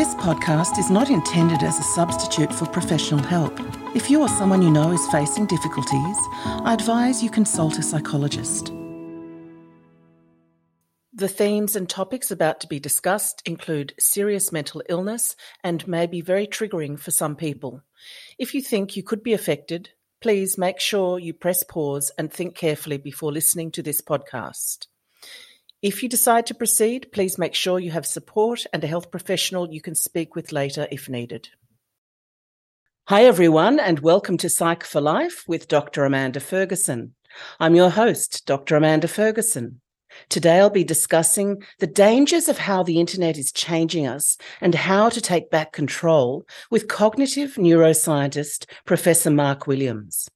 This podcast is not intended as a substitute for professional help. If you or someone you know is facing difficulties, I advise you consult a psychologist. The themes and topics about to be discussed include serious mental illness and may be very triggering for some people. If you think you could be affected, please make sure you press pause and think carefully before listening to this podcast. If you decide to proceed, please make sure you have support and a health professional you can speak with later if needed. Hi, everyone, and welcome to Psych for Life with Dr. Amanda Ferguson. I'm your host, Dr. Amanda Ferguson. Today, I'll be discussing the dangers of how the internet is changing us and how to take back control with cognitive neuroscientist Professor Mark Williams.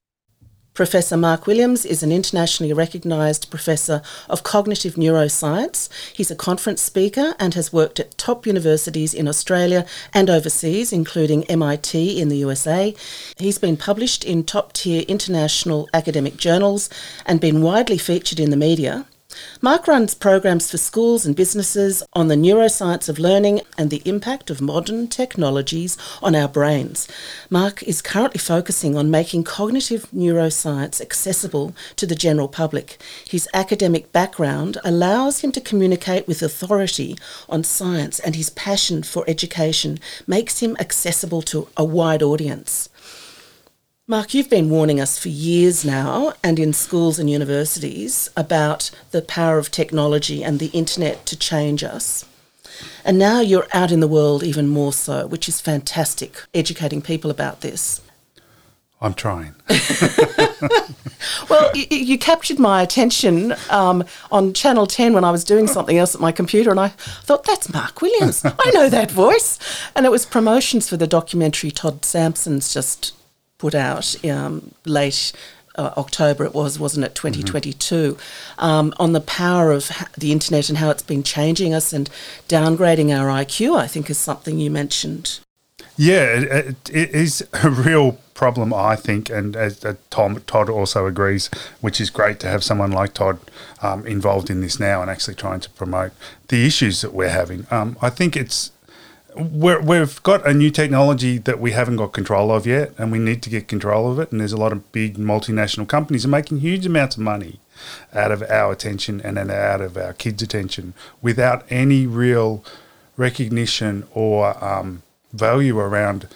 Professor Mark Williams is an internationally recognised professor of cognitive neuroscience. He's a conference speaker and has worked at top universities in Australia and overseas, including MIT in the USA. He's been published in top tier international academic journals and been widely featured in the media. Mark runs programs for schools and businesses on the neuroscience of learning and the impact of modern technologies on our brains. Mark is currently focusing on making cognitive neuroscience accessible to the general public. His academic background allows him to communicate with authority on science, and his passion for education makes him accessible to a wide audience. Mark, you've been warning us for years now and in schools and universities about the power of technology and the internet to change us. And now you're out in the world even more so, which is fantastic, educating people about this. I'm trying. well, you, you, captured my attention um, on Channel 10 when I was doing something else at my computer, and I thought, that's Mark Williams. I know that voice. And it was promotions for the documentary Todd Sampson's just put out um, late uh, October, it was, wasn't it, 2022, mm-hmm. um, on the power of the internet and how it's been changing us and downgrading our IQ, I think is something you mentioned. Yeah, it, it is a real problem, I think, and as uh, Tom, Todd also agrees, which is great to have someone like Todd um, involved in this now and actually trying to promote the issues that we're having. Um, I think it's we have got a new technology that we haven't got control of yet, and we need to get control of it. And there's a lot of big multinational companies are making huge amounts of money out of our attention and then out of our kids' attention without any real recognition or um, value around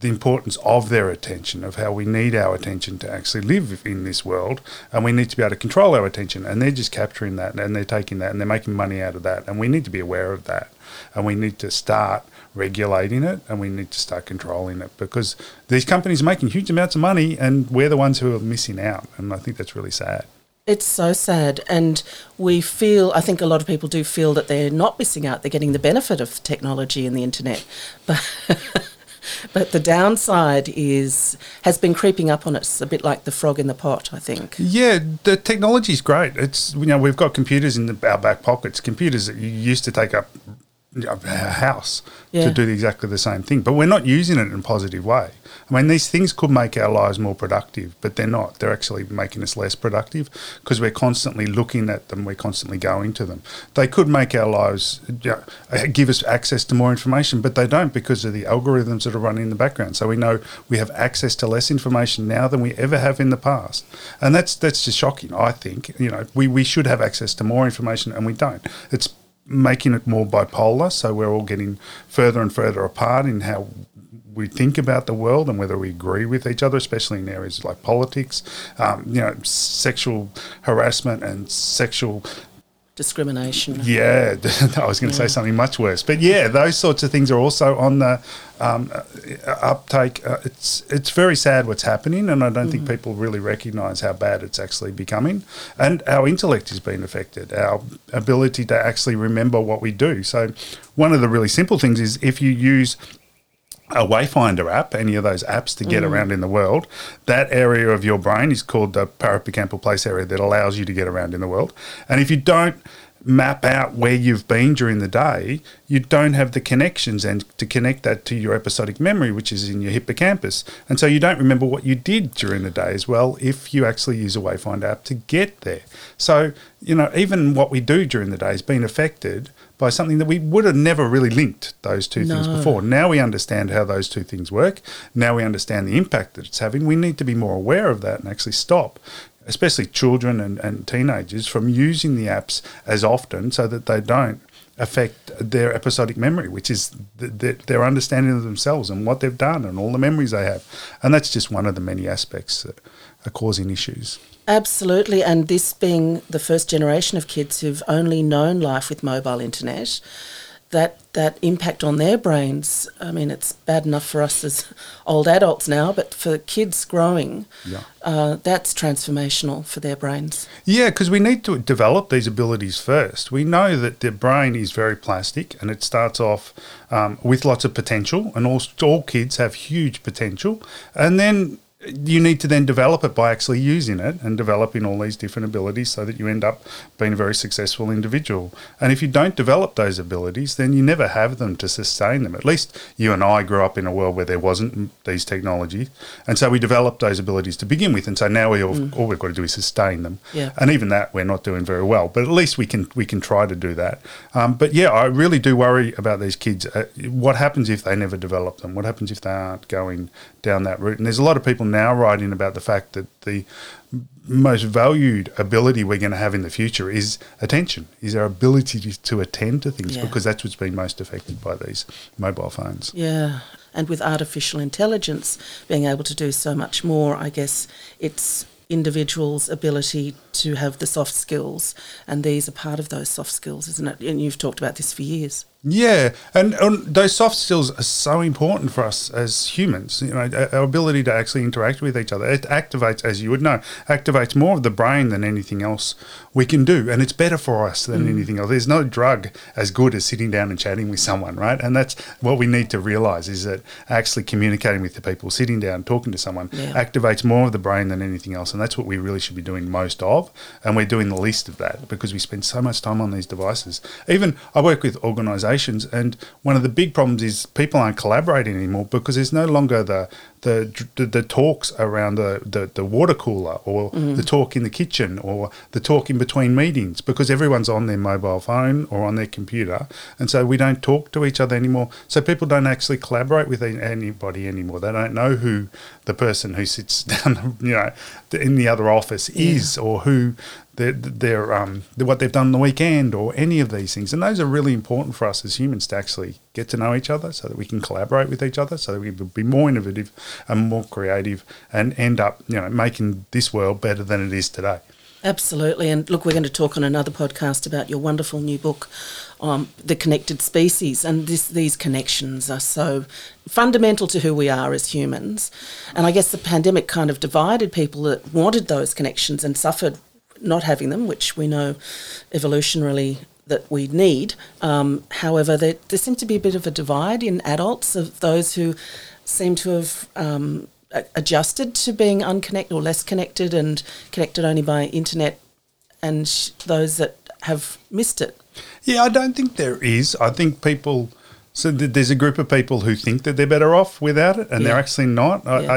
the importance of their attention, of how we need our attention to actually live in this world, and we need to be able to control our attention. And they're just capturing that, and they're taking that, and they're making money out of that, and we need to be aware of that, and we need to start regulating it, and we need to start controlling it because these companies are making huge amounts of money, and we're the ones who are missing out, and I think that's really sad. It's so sad. And we feel, I think a lot of people do feel that they're not missing out. They're getting the benefit of technology and the internet. But but the downside is has been creeping up on us a bit like the frog in the pot. I think. Yeah, the technology is great. It's you know we've got computers in the, our back pockets, computers that you used to take up a house yeah. to do exactly the same thing. But we're not using it in a positive way. I mean, these things could make our lives more productive, but they're not. They're actually making us less productive because we're constantly looking at them, we're constantly going to them. They could make our lives, you know, uh, give us access to more information, but they don't because of the algorithms that are running in the background. So we know we have access to less information now than we ever have in the past. And that's that's just shocking, I think. You know, we, we should have access to more information and we don't. It's making it more bipolar. So we're all getting further and further apart in how we think about the world and whether we agree with each other, especially in areas like politics, um, you know, sexual harassment and sexual discrimination. Yeah, I was going to yeah. say something much worse, but yeah, those sorts of things are also on the um, uh, uptake. Uh, it's it's very sad what's happening, and I don't mm. think people really recognise how bad it's actually becoming. And our intellect is being affected, our ability to actually remember what we do. So, one of the really simple things is if you use a Wayfinder app, any of those apps to get mm. around in the world, that area of your brain is called the parahippocampal place area that allows you to get around in the world. And if you don't map out where you've been during the day, you don't have the connections and to connect that to your episodic memory, which is in your hippocampus. And so you don't remember what you did during the day as well if you actually use a Wayfinder app to get there. So, you know, even what we do during the day is being affected by something that we would have never really linked those two things before. Now we understand how those two things work. Now we understand the impact that it's having. We need to be more aware of that and actually stop, especially children and, and teenagers, from using the apps as often so that they don't affect their episodic memory, which is th- th- their understanding of themselves and what they've done and all the memories they have. And that's just one of the many aspects that are causing issues. Absolutely, and this being the first generation of kids who've only known life with mobile internet, that that impact on their brains. I mean, it's bad enough for us as old adults now, but for kids growing, Yeah. uh, that's transformational for their brains. Yeah, because we need to develop these abilities first. We know that the brain is very plastic and it starts off um, with lots of potential, and all, all kids have huge potential. And then you need to then develop it by actually using it and developing all these different abilities so that you end up being a very successful individual. And if you don't develop those abilities, then you never have them to sustain them. At least you and I grew up in a world where there wasn't these technologies. And so we developed those abilities to begin with. And so now we all, all we've got to do is sustain them. Yeah. And even that we're not doing very well. But at least we can we can try to do that. Um, but yeah, I really do worry about these kids. Uh, what happens if they never develop them? What happens if they aren't going down that route? And there's a lot of people now writing about the fact that the most valued ability we're going to have in the future is attention, is our ability to, to attend to things Yeah. because that's what's been most affected by these mobile phones. Yeah. And with artificial intelligence being able to do so much more, I guess it's individuals' ability to have the soft skills. And these are part of those soft skills, isn't it? And you've talked about this for years. Yeah, and, and those soft skills are so important for us as humans. You know, our ability to actually interact with each other. It activates, as you would know, activates more of the brain than anything else we can do, and it's better for us than mm. anything else. There's no drug as good as sitting down and chatting with someone, right? And that's what we need to realize is that actually communicating with the people, sitting down, talking to someone, Yeah. activates more of the brain than anything else, and that's what we really should be doing most of. And we're doing the least of that because we spend so much time on these devices. Even I work with and one of the big problems is people aren't collaborating anymore because there's no longer the the the, the talks around the, the, the water cooler or the talk in the kitchen or the talk in between meetings because everyone's on their mobile phone or on their computer, and so we don't talk to each other anymore. So people don't actually collaborate with anybody anymore. They don't know who the person who sits down, you know, in the other office is or who their, their um, what they've done on the weekend or any of these things. And those are really important for us as humans to actually get to know each other so that we can collaborate with each other, so that we can be more innovative and more creative and end up, you know, making this world better than it is today. Absolutely. And look, we're going to talk on another podcast about your wonderful new book, um, The Connected Species. And this, these connections are so fundamental to who we are as humans. And I guess the pandemic kind of divided people that wanted those connections and suffered not having them, which we know evolutionarily that we need. Um, however, there, there seems to be a bit of a divide in adults of those who seem to have um, adjusted to being unconnected or less connected and connected only by internet, and sh- those that have missed it. Yeah, I don't think there is. I think people. So th- there's a group of people who think that they're better off without it, and they're actually not. I, Yeah.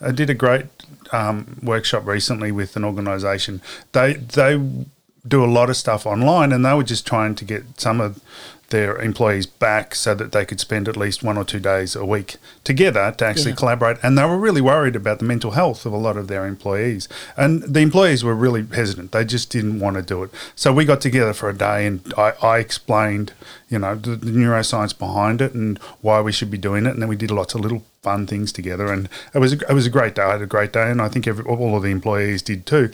I, I did a great um, workshop recently with an organisation. They they do a lot of stuff online, and they were just trying to get some of their employees back so that they could spend at least one or two days a week together to actually Yeah. collaborate. And they were really worried about the mental health of a lot of their employees. And the employees were really hesitant. They just didn't want to do it. So we got together for a day and I, I explained, you know, the, the neuroscience behind it and why we should be doing it. And then we did lots of little fun things together. And it was a, it was a great day. I had a great day. And I think every, all of the employees did too.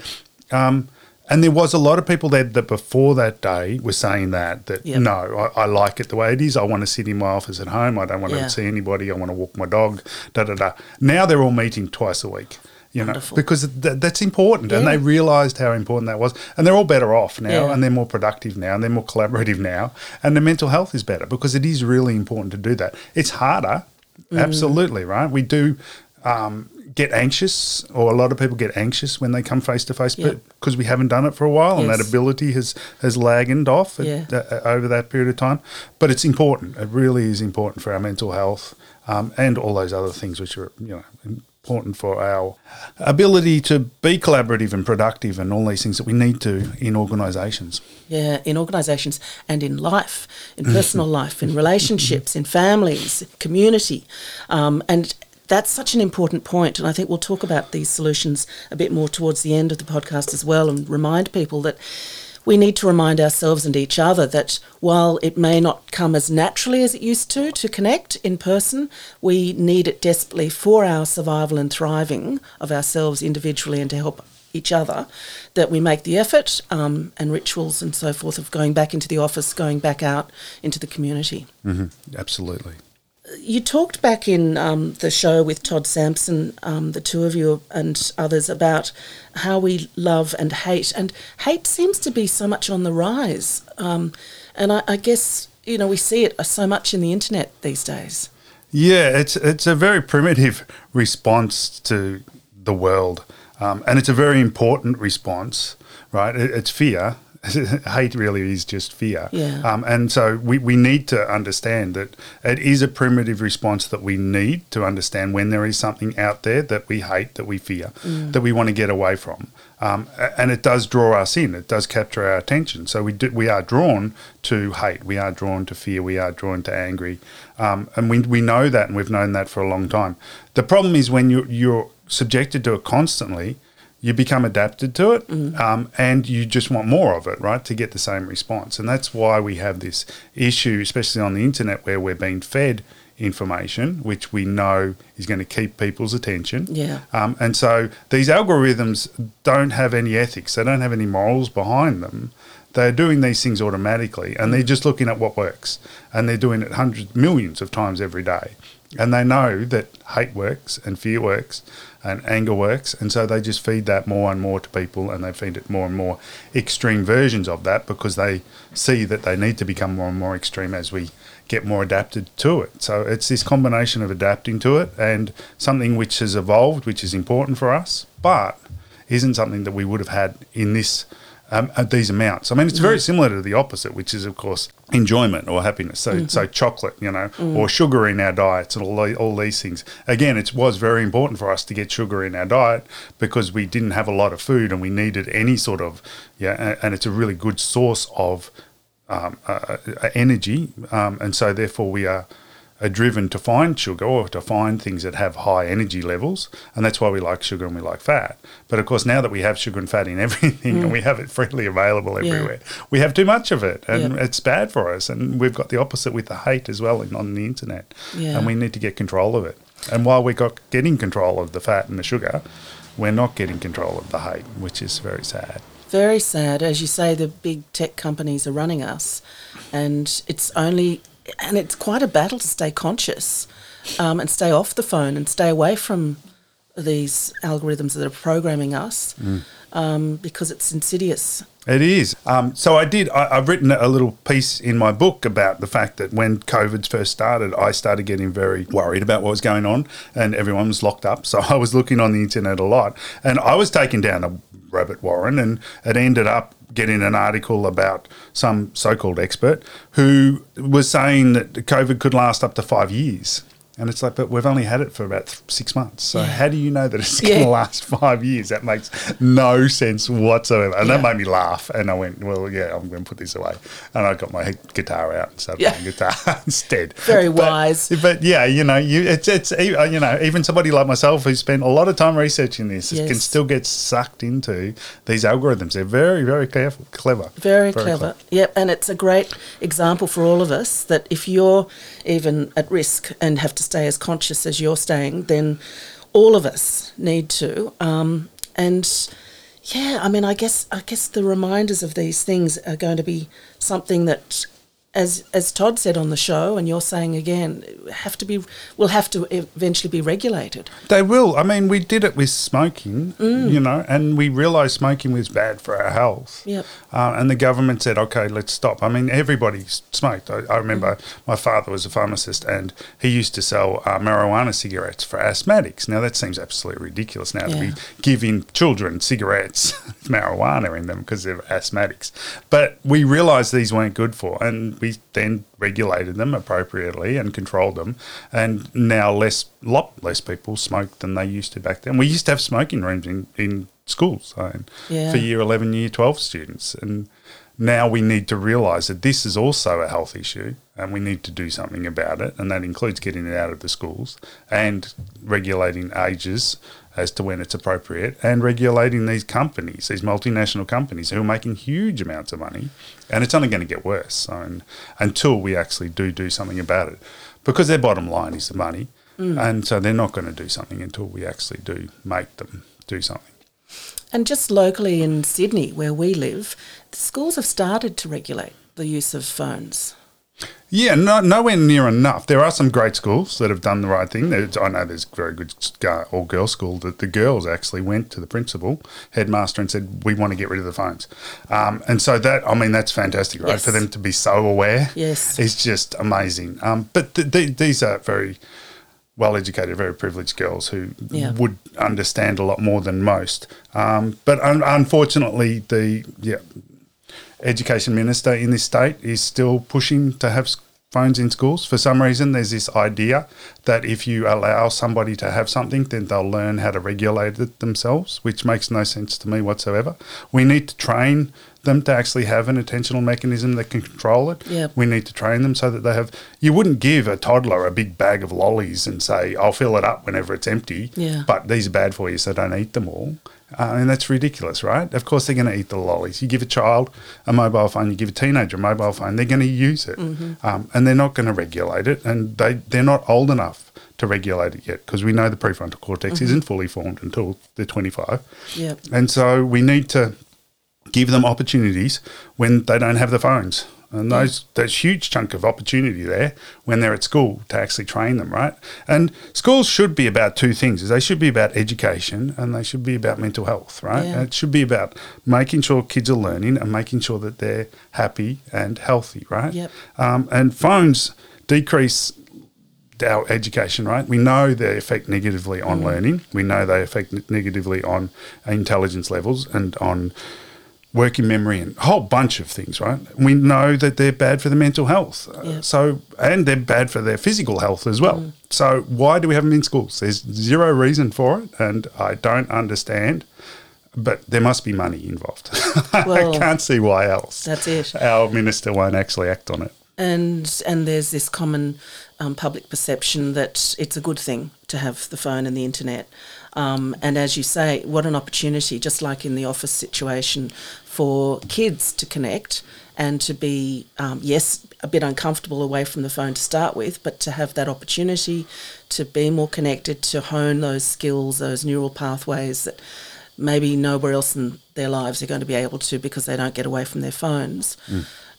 Um, and there was a lot of people there that before that day were saying that that Yep. no, I, I like it the way it is. I want to sit in my office at home. I don't want Yeah. to see anybody. I want to walk my dog. Da da da. Now they're all meeting twice a week. You know, Wonderful. because th- that's important, and they realised how important that was, and they're all better off now, Yeah. and they're more productive now, and they're more collaborative now, and their mental health is better because it is really important to do that. It's harder, Mm. absolutely, right? We do um, get anxious, or a lot of people get anxious when they come face to face Yeah. because we haven't done it for a while, and that ability has has lagged off at- uh, over that period of time. But it's important. It really is important for our mental health um, and all those other things which are you know important for our ability to be collaborative and productive and all these things that we need to in organisations. Yeah, in organisations and in life, in personal life, in relationships, in families, community. Um, and that's such an important. And I think we'll talk about these solutions a bit more towards the end of the podcast as well and remind people that we need to remind ourselves and each other that while it may not come as naturally as it used to to connect in person, we need it desperately for our survival and thriving of ourselves individually and to help each other, that we make the effort um, and rituals and so forth of going back into the office, going back out into the community. Absolutely. You talked back in um, the show with Todd Sampson, um, the two of you and others, about how we love and hate. And hate seems to be so much on the rise. Um, and I, I guess, you know, we see it so much in the internet these days. Yeah, it's it's a very primitive response to the world, um, and it's a very important response, right? It, it's fear. Hate really is just fear, Yeah. Um, and so we, we need to understand that it is a primitive response that we need to understand when there is something out there that we hate, that we fear, that we want to get away from, um, and it does draw us in. It does capture our attention. So we do, we are drawn to hate, we are drawn to fear, we are drawn to angry, um, and we we know that, and we've known that for a long time. The problem is when you you're subjected to it constantly. You become adapted to it, um, and you just want more of it, right, to get the same response. And that's why we have this issue, especially on the internet, where we're being fed information which we know is going to keep people's attention. Yeah. Um, and so these algorithms don't have any ethics, they don't have any morals behind them. They're doing these things automatically and they're just looking at what works. And they're doing it hundreds, millions of times every day. And they know that hate works and fear works and anger works. And so they just feed that more and more to people and they feed it more and more extreme versions of that because they see that they need to become more and more extreme as we get more adapted to it. So it's this combination of adapting to it and something which has evolved, which is important for us, but isn't something that we would have had in this um, at these amounts. I mean, it's very similar to the opposite, which is of course enjoyment or happiness. So, so chocolate, you know, or sugar in our diets, and all all these things. Again, it was very important for us to get sugar in our diet because we didn't have a lot of food and we needed any sort of yeah, and it's a really good source of um, uh, uh, energy, um, and so therefore we are, are driven to find sugar or to find things that have high energy levels, and that's why we like sugar and we like fat. But of course, now that we have sugar and fat in everything and we mm. have it freely available Yeah. everywhere, we have too much of it, and Yeah. it's bad for us. And we've got the opposite with the hate as well on the internet, Yeah. and we need to get control of it. And while we got getting control of the fat and the sugar, we're not getting control of the hate, which is very sad. Very sad. As you say, the big tech companies are running us, and it's only, and it's quite a battle to stay conscious um, and stay off the phone and stay away from these algorithms that are programming us um, because it's insidious. It is. Um, so I did. I, I've written a little piece in my book about the fact that when COVID first started, I started getting very worried about what was going on, and everyone was locked up. So I was looking on the internet a lot, and I was taken down a rabbit warren, and it ended up getting an article about some so-called expert who was saying that COVID could last up to five years. And it's like, but we've only had it for about th- six months. So how do you know that it's going to Yeah. last five years? That makes no sense whatsoever. And that made me laugh. And I went, well, yeah, I'm going to put this away. And I got my guitar out and started Yeah. playing guitar instead. Very But- wise. But yeah, you know, you it's it's uh, you know, even somebody like myself who spent a lot of time researching this can still get sucked into these algorithms. They're very, very careful, clever. Very, clever. Yep, and it's a great example for all of us that if you're even at risk and have to stay as conscious as you're staying, then all of us need to. Um, and yeah, I mean, I guess I guess the reminders of these things are going to be something that as as Todd said on the show, and you're saying again, have to be will have to eventually be regulated. They will. I mean, we did it with smoking, you know, and we realised smoking was bad for our health. Yep. Uh, and the government said, okay, let's stop. I mean, everybody smoked. I, I remember my father was a pharmacist and he used to sell uh, marijuana cigarettes for asthmatics. Now, that seems absolutely ridiculous now to be giving children cigarettes marijuana in them because they're asthmatics. But we realised these weren't good for, and we then regulated them appropriately and controlled them. And now less, lot less people smoke than they used to back then. We used to have smoking rooms in, in schools I mean, Yeah. for year 11, year 12 students. And now we need to realise that this is also a health issue and we need to do something about it. And that includes getting it out of the schools and regulating ages as to when it's appropriate and regulating these companies, these multinational companies who are making huge amounts of money. And it's only going to get worse so, and, until we actually do do something about it because their bottom line is the money. Mm. And so they're not going to do something until we actually do make them do something. And just locally in Sydney, where we live, the schools have started to regulate the use of phones. Yeah, no, nowhere near enough. There are some great schools that have done the right thing. There's, I know there's a very good all girls school that the girls actually went to the principal, headmaster, and said, We want to get rid of the phones. Um, and so that, I mean, that's fantastic, right? Yes. For them to be so aware Yes. is just amazing. Um, but th- th- these are very well educated, very privileged girls who Yeah. would understand a lot more than most. Um, but un- unfortunately, the yeah, education minister in this state is still pushing to have phones in schools. For some reason, there's this idea that if you allow somebody to have something, then they'll learn how to regulate it themselves, which makes no sense to me whatsoever. We need to train them to actually have an attentional mechanism that can control it. Yep. We need to train them so that they have. You wouldn't give a toddler a big bag of lollies and say, "I'll fill it up whenever it's empty." Yeah. But these are bad for you, so don't eat them all. Uh, and that's ridiculous, right? Of course, they're going to eat the lollies. You give a child a mobile phone, you give a teenager a mobile phone, they're going to use it, um, and they're not going to regulate it, and they they're not old enough to regulate it yet because we know the prefrontal cortex isn't fully formed until they're 25. Yep. And so we need to give them opportunities when they don't have the phones. And those there's huge chunk of opportunity there when they're at school to actually train them, right? And schools should be about two things. They should be about education and they should be about mental health, right? Yeah. It should be about making sure kids are learning and making sure that they're happy and healthy, right? Yep. Um, and phones decrease our education, right? We know they affect negatively on learning. We know they affect negatively on intelligence levels and on working memory and a whole bunch of things, right? We know that they're bad for the mental health. Uh, Yeah. So, and they're bad for their physical health as well. So, why do we have them in schools? There's zero reason for it, and I don't understand. But there must be money involved. Well, I can't see why else. That's it. Our minister won't actually act on it. And and there's this common um, public perception that it's a good thing to have the phone and the internet. Um, and as you say, what an opportunity, just like in the office situation, for kids to connect and to be, um, yes, a bit uncomfortable away from the phone to start with, but to have that opportunity to be more connected, to hone those skills, those neural pathways that maybe nowhere else in their lives they're going to be able to because they don't get away from their phones.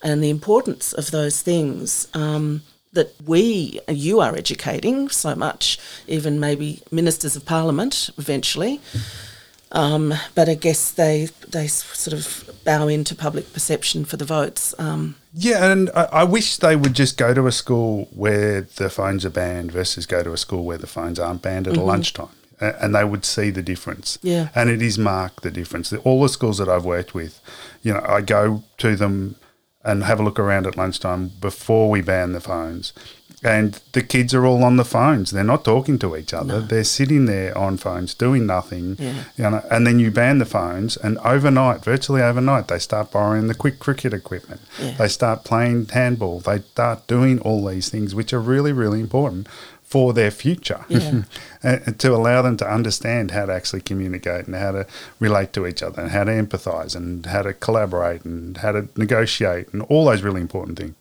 And the importance of those things um, that we, you are educating so much, even maybe ministers of parliament eventually. Um, but I guess they they sort of bow into public perception for the votes. Um, Yeah, and I, I wish they would just go to a school where the phones are banned versus go to a school where the phones aren't banned at a lunchtime. And they would see the difference. Yeah. And it is marked the difference. All the schools that I've worked with, you know, I go to them and have a look around at lunchtime before we ban the phones. And the kids are all on the phones. They're not talking to each other. They're sitting there on phones doing nothing. Yeah. You know, and then you ban the phones, and overnight, virtually overnight, they start borrowing the quick cricket equipment. Yeah. They start playing handball. They start doing all these things, which are really, really important for their future, Yeah. and to allow them to understand how to actually communicate and how to relate to each other and how to empathize and how to collaborate and how to negotiate and all those really important things.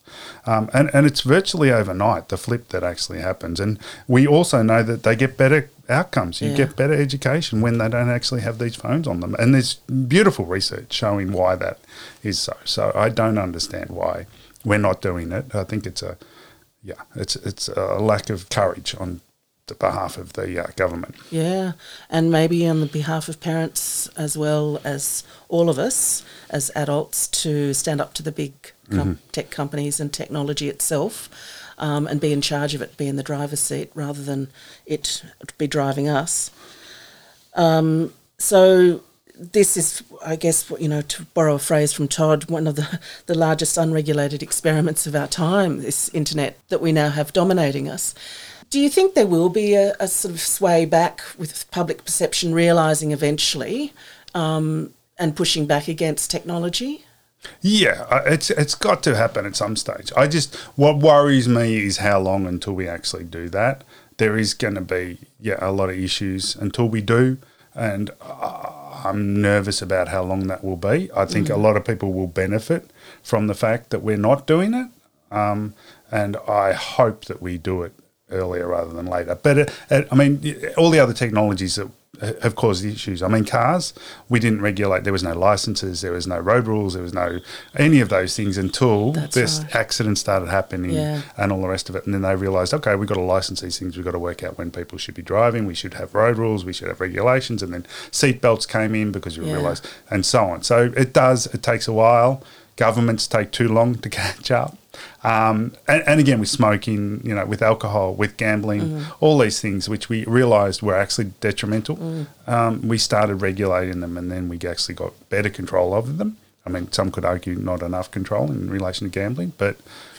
Um, and, and it's virtually overnight the flip that actually happens. And we also know that they get better outcomes. You Yeah. get better education when they don't actually have these phones on them. And there's beautiful research showing why that is so. So I don't understand why we're not doing it. I think it's a yeah, it's it's a lack of courage on the behalf of the uh, government. Yeah, and maybe on the behalf of parents as well as all of us as adults to stand up to the big com- tech companies and technology itself. Um, and be in charge of it, be in the driver's seat rather than it be driving us. Um, so this is, I guess, you know, to borrow a phrase from Todd, one of the, the largest unregulated experiments of our time, this internet that we now have dominating us. Do you think there will be a, a sort of sway back with public perception realising eventually um, and pushing back against technology? Yeah, uh, it's it's got to happen at some stage. I just what worries me is how long until we actually do that. There is going to be yeah a lot of issues until we do, and I'm nervous about how long that will be. I think a lot of people will benefit from the fact that we're not doing it, um, and I hope that we do it earlier rather than later. But it, it, I mean, all the other technologies that uh, have caused issues. I mean, cars, we didn't regulate. There was no licenses, there was no road rules, there was no any of those things until That's this right. accident started happening Yeah. and all the rest of it. And then they realised, okay, we've got to license these things. We've got to work out when people should be driving. We should have road rules. We should have regulations. And then seat belts came in because you Yeah. realised, and so on. So it does. It takes a while. Governments take too long to catch up. Um, and, and again, with smoking, you know, with alcohol, with gambling, all these things which we realised were actually detrimental. Um, we started regulating them, and then we actually got better control over them. I mean, some could argue not enough control in relation to gambling, but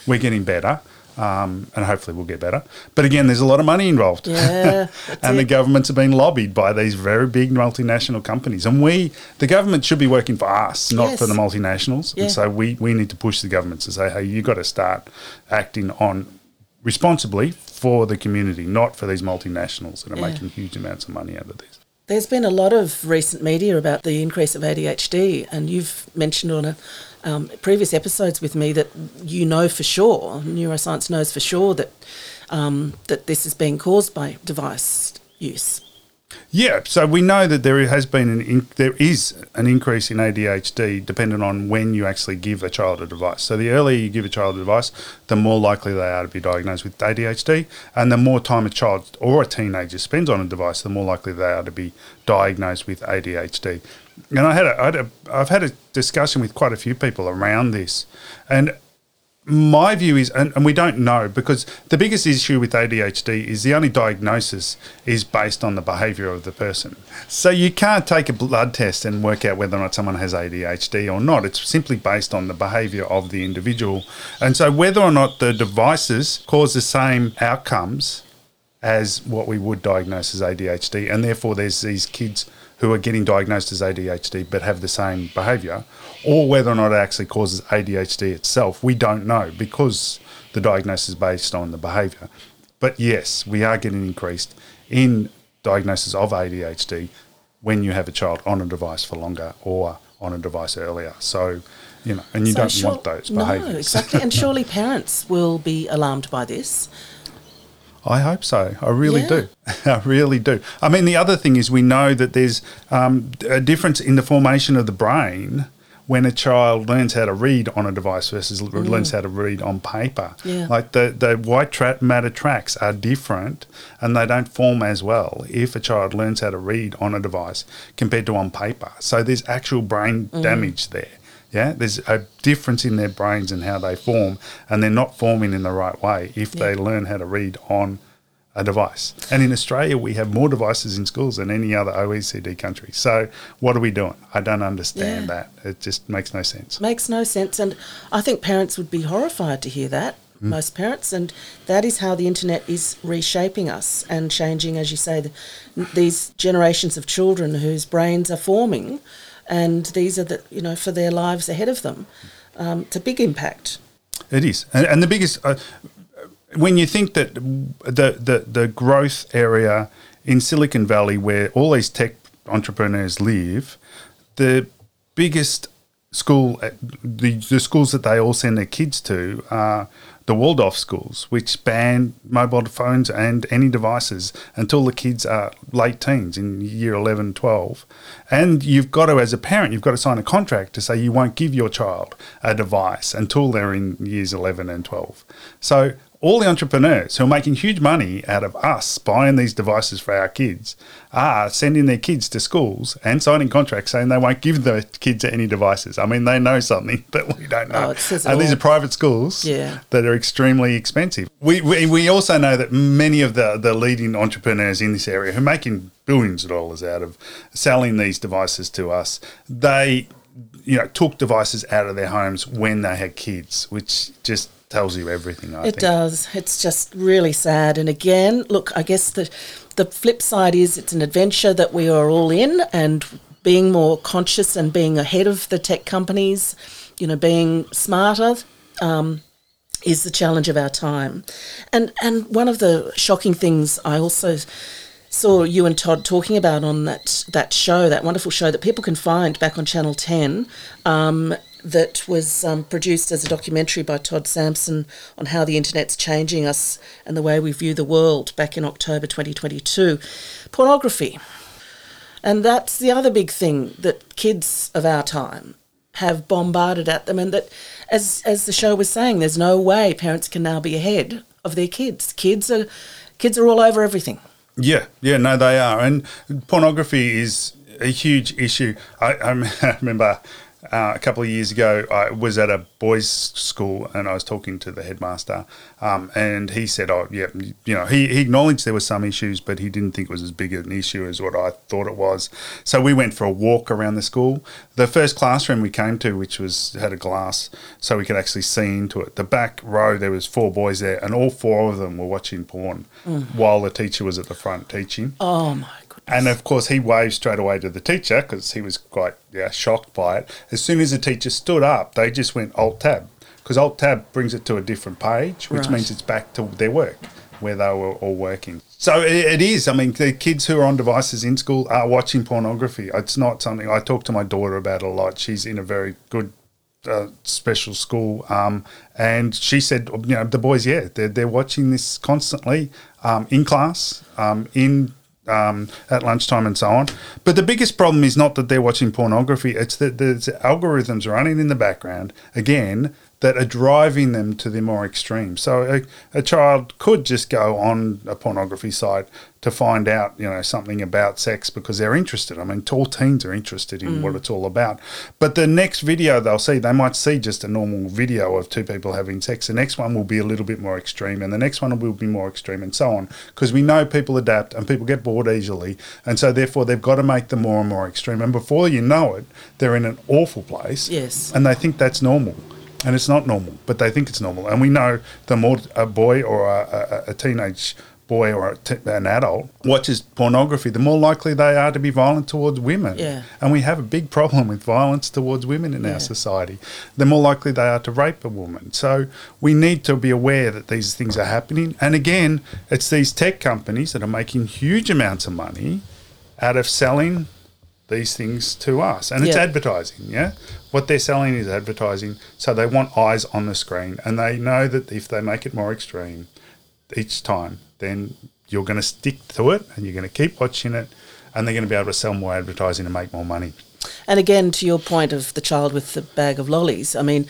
we're getting better, um, and hopefully we'll get better. But again, there's a lot of money involved. Yeah, and the governments have been lobbied by these very big multinational companies. And we, the government should be working for us, not Yes. for the multinationals. Yeah. And so we, we need to push the governments to say, hey, you've got to start acting on responsibly for the community, not for these multinationals that are Yeah. making huge amounts of money out of this. There's been a lot of recent media about the increase of ADHD, and you've mentioned on a, um, previous episodes with me that you know for sure, neuroscience knows for sure that um, that this is being caused by device use. Yeah, so we know that there has been an in, there is an increase in ADHD dependent on when you actually give a child a device. So the earlier you give a child a device, the more likely they are to be diagnosed with ADHD, and the more time a child or a teenager spends on a device, the more likely they are to be diagnosed with ADHD. And I had a, I had a I've had a discussion with quite a few people around this, and my view is, and, and we don't know because the biggest issue with ADHD is the only diagnosis is based on the behaviour of the person. So you can't take a blood test and work out whether or not someone has ADHD or not. It's simply based on the behaviour of the individual. And so whether or not the devices cause the same outcomes as what we would diagnose as ADHD, and therefore there's these kids who are getting diagnosed as ADHD but have the same behaviour, or whether or not it actually causes ADHD itself, we don't know because the diagnosis is based on the behaviour. But yes, we are getting increased in diagnosis of ADHD when you have a child on a device for longer or on a device earlier. So, you know, and you So don't sure- want those behaviors. No, exactly. and surely parents will be alarmed by this. I hope so. I really Yeah. do. I really do. I mean, the other thing is we know that there's um, a difference in the formation of the brain when a child learns how to read on a device versus l- learns how to read on paper. Mm. Yeah. Like the, the white tra- matter tracks are different and they don't form as well if a child learns how to read on a device compared to on paper. So there's actual brain Mm. damage there. Yeah, there's a difference in their brains and how they form, and they're not forming in the right way if they learn how to read on a device. And in Australia, we have more devices in schools than any other OECD country. So, what are we doing? I don't understand Yeah. that. It just makes no sense. Makes no sense. And I think parents would be horrified to hear that, Mm. most parents. And that is how the internet is reshaping us and changing, as you say, the, these generations of children whose brains are forming. And these are the, you know, for their lives ahead of them. Um, it's a big impact. It is, and, and the biggest uh, when you think that the, the the growth area in Silicon Valley, where all these tech entrepreneurs live, the biggest school, uh, the, the schools that they all send their kids to are the Waldorf schools, which ban mobile phones and any devices until the kids are late teens in year 11, 12. And you've got to, as a parent, you've got to sign a contract to say you won't give your child a device until they're in years 11 and 12. So all the entrepreneurs who are making huge money out of us buying these devices for our kids are sending their kids to schools and signing contracts saying they won't give the kids any devices. I mean, they know something that we don't know. Oh, and these are private schools yeah. that are extremely expensive. We, we, we also know that many of the, the leading entrepreneurs in this area who are making billions of dollars out of selling these devices to us, they you know took devices out of their homes when they had kids, which just tells you everything. I it think. does. It's just really sad. And again, look, I guess the the flip side is it's an adventure that we are all in, and being more conscious and being ahead of the tech companies, you know, being smarter. Um, is the challenge of our time, and and one of the shocking things I also saw you and Todd talking about on that that show, that wonderful show that people can find back on Channel Ten, um, that was um, produced as a documentary by Todd Sampson on how the internet's changing us and the way we view the world back in October 2022. Pornography. And that's the other big thing that kids of our time have bombarded at them, and that, as as the show was saying, there's no way parents can now be ahead of their kids. Kids are kids are all over everything. Yeah, yeah, no, they are, and pornography is a huge issue. I, I remember uh, a couple of years ago, I was at a boys' school and I was talking to the headmaster, um, and he said, "Oh, yeah, you know, he, he acknowledged there were some issues, but he didn't think it was as big an issue as what I thought it was." So we went for a walk around the school. The first classroom we came to, which was had a glass, so we could actually see into it. The back row, there was four boys there, and all four of them were watching porn mm. while the teacher was at the front teaching. Oh my and of course, he waved straight away to the teacher because he was quite yeah, shocked by it. As soon as the teacher stood up, they just went Alt Tab because Alt Tab brings it to a different page, which right. means it's back to their work where they were all working. So it, it is. I mean, the kids who are on devices in school are watching pornography. It's not something I talk to my daughter about a lot. She's in a very good uh, special school, um, and she said, you know, the boys, yeah, they're, they're watching this constantly um, in class, um, in um, at lunchtime and so on. But the biggest problem is not that they're watching pornography, it's that there's algorithms running in the background, again, that are driving them to the more extreme. So a, a child could just go on a pornography site to find out, you know, something about sex because they're interested. I mean, all teens are interested in mm. what it's all about. But the next video they'll see, they might see just a normal video of two people having sex. The next one will be a little bit more extreme, and the next one will be more extreme, and so on. Because we know people adapt and people get bored easily, and so therefore they've got to make them more and more extreme. And before you know it, they're in an awful place. Yes. And they think that's normal and it's not normal, but they think it's normal. And we know the more a boy or a, a, a teenage boy or an adult watches pornography, the more likely they are to be violent towards women. Yeah. And we have a big problem with violence towards women in yeah. our society. The more likely they are to rape a woman. So we need to be aware that these things are happening. And again, it's these tech companies that are making huge amounts of money out of selling these things to us. And it's advertising, yeah? What they're selling is advertising. So they want eyes on the screen. And they know that if they make it more extreme each time, then you're going to stick to it and you're going to keep watching it and they're going to be able to sell more advertising and make more money. And again, to your point of the child with the bag of lollies, I mean,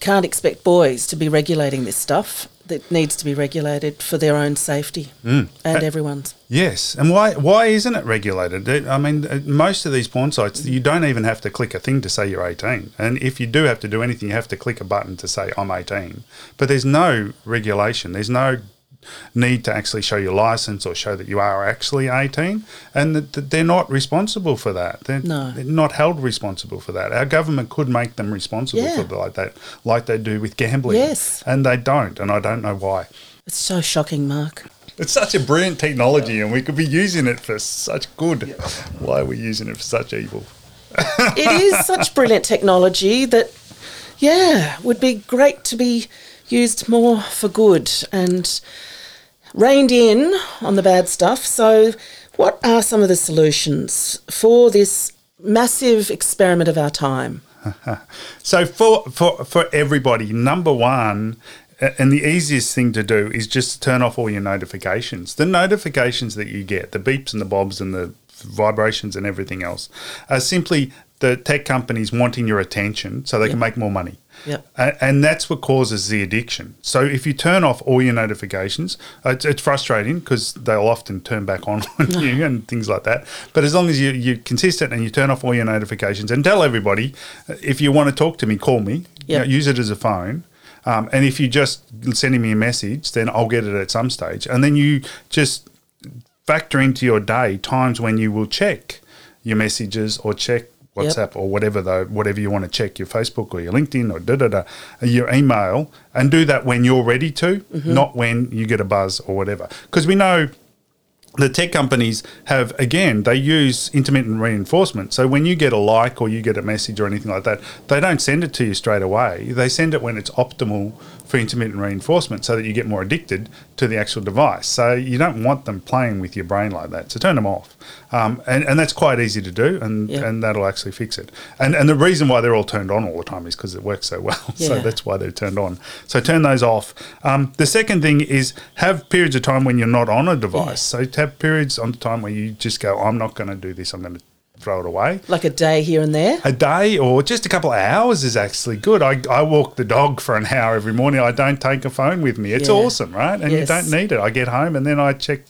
can't expect boys to be regulating this stuff that needs to be regulated for their own safety mm. and uh, everyone's. Yes, and why why isn't it regulated? I mean, uh, most of these porn sites, you don't even have to click a thing to say you're 18, and if you do have to do anything, you have to click a button to say I'm 18. But there's no regulation. There's no need to actually show your license or show that you are actually 18, and that they're not responsible for that. They're, no. they're not held responsible for that. Our government could make them responsible yeah. for like that, like they do with gambling. Yes, and they don't, and I don't know why. It's so shocking, Mark. It's such a brilliant technology, yeah. and we could be using it for such good. Yeah. Why are we using it for such evil? it is such brilliant technology that, yeah, would be great to be used more for good and reined in on the bad stuff. So, what are some of the solutions for this massive experiment of our time? so, for, for, for everybody, number one, And the easiest thing to do is just turn off all your notifications. The notifications that you get, the beeps and the bobs and the vibrations and everything else, are simply the tech companies wanting your attention so they can make more money. Yep. A- And that's what causes the addiction. So if you turn off all your notifications, it's, it's frustrating because they'll often turn back on on you and things like that. But as long as you, you're consistent and you turn off all your notifications and tell everybody, if you want to talk to me, call me. You know, use it as a phone. Um, and if you're just sending me a message, then I'll get it at some stage. And then you just factor into your day times when you will check your messages or check WhatsApp or whatever though whatever you want to check your Facebook or your LinkedIn or da da da your email and do that when you're ready to, mm-hmm. not when you get a buzz or whatever. Because we know the tech companies have again they use intermittent reinforcement. So when you get a like or you get a message or anything like that they don't send it to you straight away. They send it when it's optimal for intermittent reinforcement so that you get more addicted to the actual device. So you don't want them playing with your brain like that. So turn them off. Um, and, and that's quite easy to do and, Yeah. and that'll actually fix it. And, and the reason why they're all turned on all the time is because it works so well. So that's why they're turned on. So turn those off. Um, the second thing is have periods of time when you're not on a device. So have periods on time where you just go i'm not going to do this. I'm going to throw it away Like a day here and there. a day or just a couple of hours is actually good. I, I walk the dog for an hour every morning. I don't take a phone with me. It's Yeah. awesome, right? And Yes. you don't need it. I get home and then I check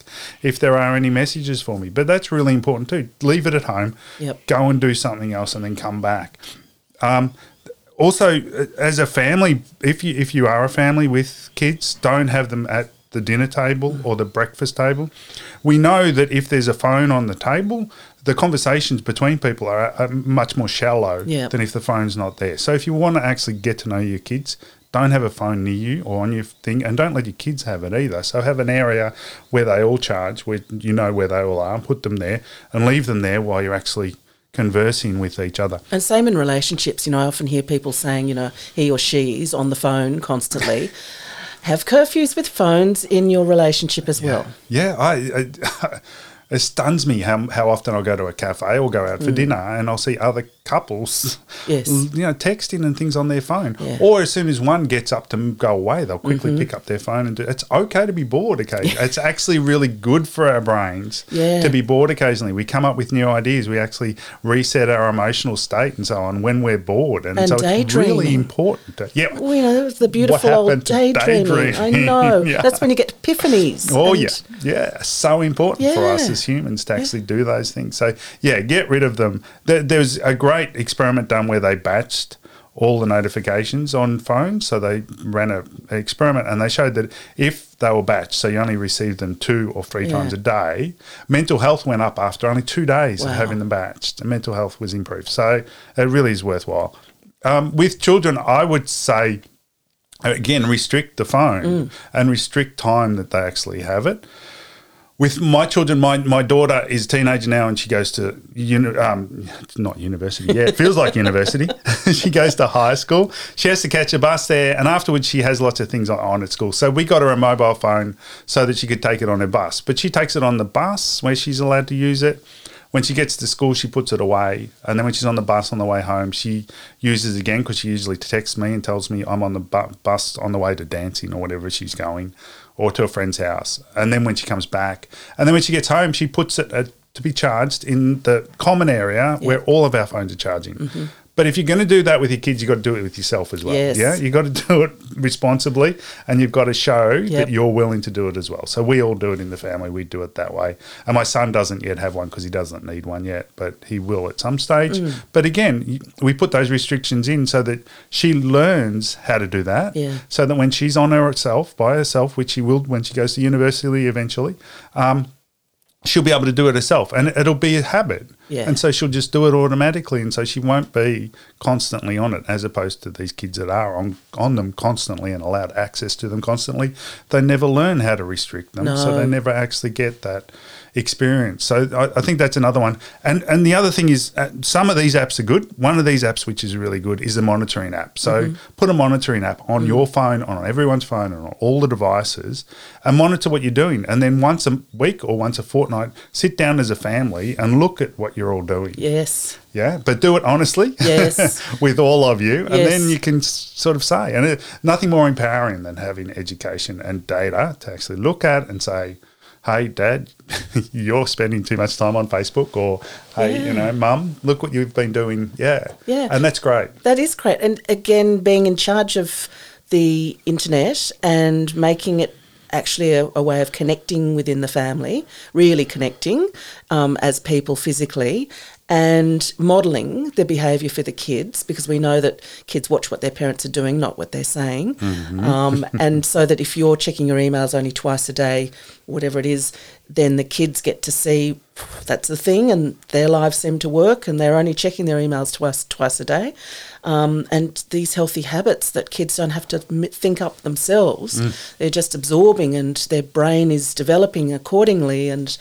if there are any messages for me. But that's really important too. Leave it at home. Yep. Go and do something else and then come back. Um, also, as a family, if you if you are a family with kids, don't have them at the dinner table or the breakfast table. We know that if there's a phone on the table, the conversations between people are, are much more shallow Yeah. than if the phone's not there. So if you want to actually get to know your kids, don't have a phone near you or on your thing, and don't let your kids have it either. So have an area where they all charge, where you know where they all are, and put them there, and leave them there while you're actually conversing with each other. And same in relationships. You know, I often hear people saying, you know, he or she is on the phone constantly. Have curfews with phones in your relationship as well. Yeah, I, I it stuns me how, how often I'll go to a cafe or go out for mm. dinner and I'll see other couples. Yes. you know, texting and things on their phone. Yeah. Or as soon as one gets up to go away, they'll quickly mm-hmm. pick up their phone and do. It's okay to be bored occasionally. it's actually really good for our brains Yeah. to be bored occasionally. We come up with new ideas. We actually reset our emotional state and so on when we're bored, and, And so it's really important. To, yeah. Well, you know, the beautiful old to daydreaming. I know. Yeah. That's when you get epiphanies. Oh yeah, yeah, so important for us as humans to actually do those things. So yeah, get rid of them. There, there was a great experiment done where they batched all the notifications on phones. So they ran a, an experiment and they showed that if they were batched, so you only received them two or three Yeah. times a day, mental health went up after only two days Wow. of having them batched. And mental health was improved. So it really is worthwhile. Um, with children, I would say again restrict the phone Mm. and restrict time that they actually have it with my children my, my daughter is a teenager now and she goes to uni- um, not university yeah it feels like university. She goes to high school. She has to catch a bus there and afterwards she has lots of things on, at school. So we got her a mobile phone so that she could take it on her bus but she takes it on the bus where she's allowed to use it. When she gets to school, she puts it away, and then when she's on the bus on the way home, she uses it again because she usually texts me and tells me I'm on the bu- bus on the way to dancing or whatever she's going, or to a friend's house. And then when she comes back, and then when she gets home, she puts it at, to be charged in the common area where all of our phones are charging. Mm-hmm. But if you're going to do that with your kids, you've got to do it with yourself as well. Yes. Yeah, you've got to do it responsibly, and you've got to show Yep. that you're willing to do it as well. So we all do it in the family. We do it that way. And my son doesn't yet have one because he doesn't need one yet, but he will at some stage. Mm. But again, we put those restrictions in so that she learns how to do that. Yeah. So that when she's on herself by herself, which she will when she goes to university eventually, um, she'll be able to do it herself and it'll be a habit. Yeah. And so she'll just do it automatically. And so she won't be constantly on it as opposed to these kids that are on, on them constantly and allowed access to them constantly. They never learn how to restrict them. So they never actually get that experience. So I, I think that's another one. And and the other thing is uh, some of these apps are good. One of these apps which is really good is a monitoring app. So put a monitoring app on your phone, on everyone's phone, and on all the devices, and monitor what you're doing. And then once a week or once a fortnight, sit down as a family and look at what you're you're all doing. Yes. Yeah, but do it honestly. Yes. with all of you, and Yes. then you can sort of say, and it, nothing more empowering than having education and data to actually look at and say, "Hey, Dad, you're spending too much time on Facebook," or "Hey, you know, Mum, look what you've been doing." Yeah, Yeah. and that's great. That is great. And again, being in charge of the internet and making it actually a, a way of connecting within the family, really connecting um, as people physically, and modelling the behaviour for the kids because we know that kids watch what their parents are doing, not what they're saying. Um, and so that if you're checking your emails only twice a day, whatever it is, then the kids get to see that's the thing, and their lives seem to work, and they're only checking their emails twice twice a day. Um, and these healthy habits that kids don't have to think up themselves, they're just absorbing, and their brain is developing accordingly. And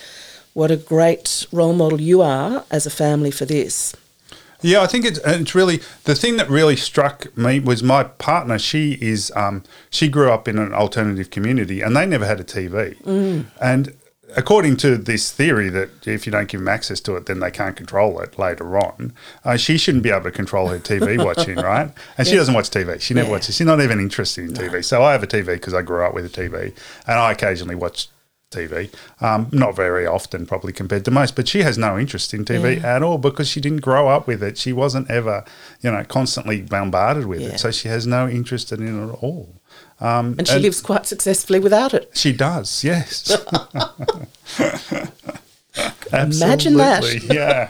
what a great role model you are as a family for this. Yeah, I think it's it's really the thing that really struck me was my partner. She is um, she grew up in an alternative community, and they never had a TV. And according to this theory that if you don't give them access to it, then they can't control it later on. Uh, she shouldn't be able to control her TV watching, right? And she doesn't watch TV. She never Yeah. watches. She's not even interested in TV. So I have a TV because I grew up with a TV, and I occasionally watch. TV, um, not very often, probably compared to most, but she has no interest in TV at all because she didn't grow up with it. She wasn't ever, you know, constantly bombarded with Yeah. it, so she has no interest in it at all. And she lives quite successfully without it. She does, yes. Imagine that. Yeah.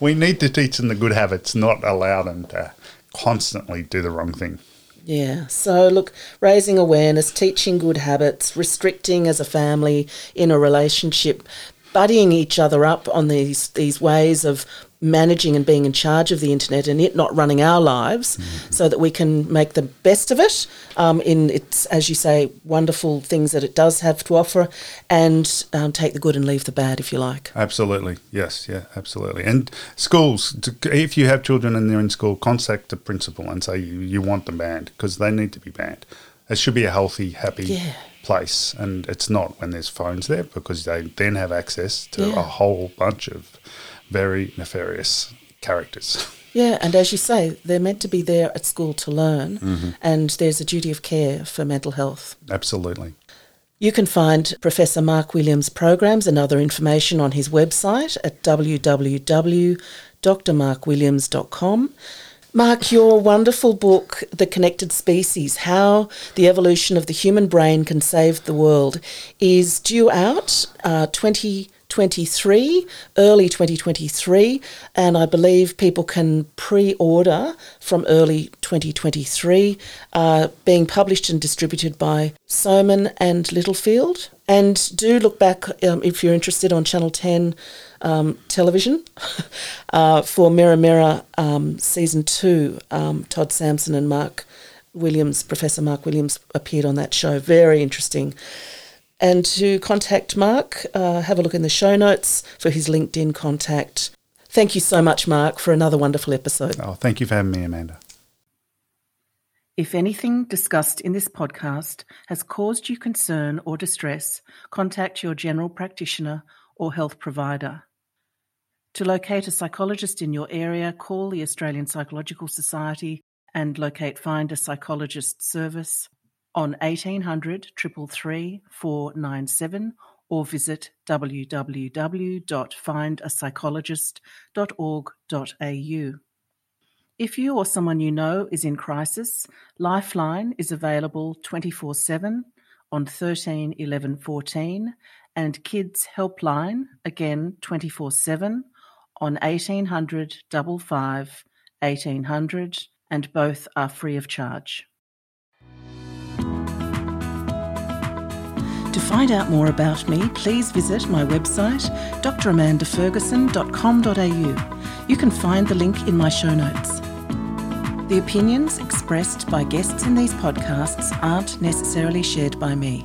We need to teach them the good habits, not allow them to constantly do the wrong thing. Yeah. So, look, raising awareness, teaching good habits, restricting as a family in a relationship, buddying each other up on these these ways of managing and being in charge of the internet and it not running our lives so that we can make the best of it um, in its, as you say, wonderful things that it does have to offer and um, take the good and leave the bad, if you like. Absolutely, yes, yeah, absolutely. And schools, if you have children and they're in school, contact the principal and say you, you want them banned because they need to be banned. It should be a healthy, happy Yeah. place, and it's not when there's phones there because they then have access to Yeah. a whole bunch of very nefarious characters. Yeah, and as you say, they're meant to be there at school to learn, and there's a duty of care for mental health. Absolutely. You can find Professor Mark Williams' programs and other information on his website at www.drmarkwilliams.com. Mark, your wonderful book, The Connected Species How the Evolution of the Human Brain Can Save the World, is due out uh, 2023, early 2023, and I believe people can pre order from early 2023, uh, being published and distributed by Rowman and Littlefield. And do look back um, if you're interested on Channel 10 um, television uh, for Mirror Mirror um, season two. Um, Todd Sampson and Mark Williams, Professor Mark Williams, appeared on that show. Very interesting. And to contact Mark, uh, have a look in the show notes for his LinkedIn contact. Thank you so much, Mark, for another wonderful episode. Oh, thank you for having me, Amanda. If anything discussed in this podcast has caused you concern or distress, contact your general practitioner or health provider. To locate a psychologist in your area, call the Australian Psychological Society and locate Find a Psychologist service on 1800 333 497 or visit www.findapsychologist.org.au. If you or someone you know is in crisis, Lifeline is available 24 7 on 13 11 14 and Kids Helpline again 24 7 on 1800 55 1800 and both are free of charge. To find out more about me, please visit my website dramandaferguson.com.au. You can find the link in my show notes. The opinions expressed by guests in these podcasts aren't necessarily shared by me.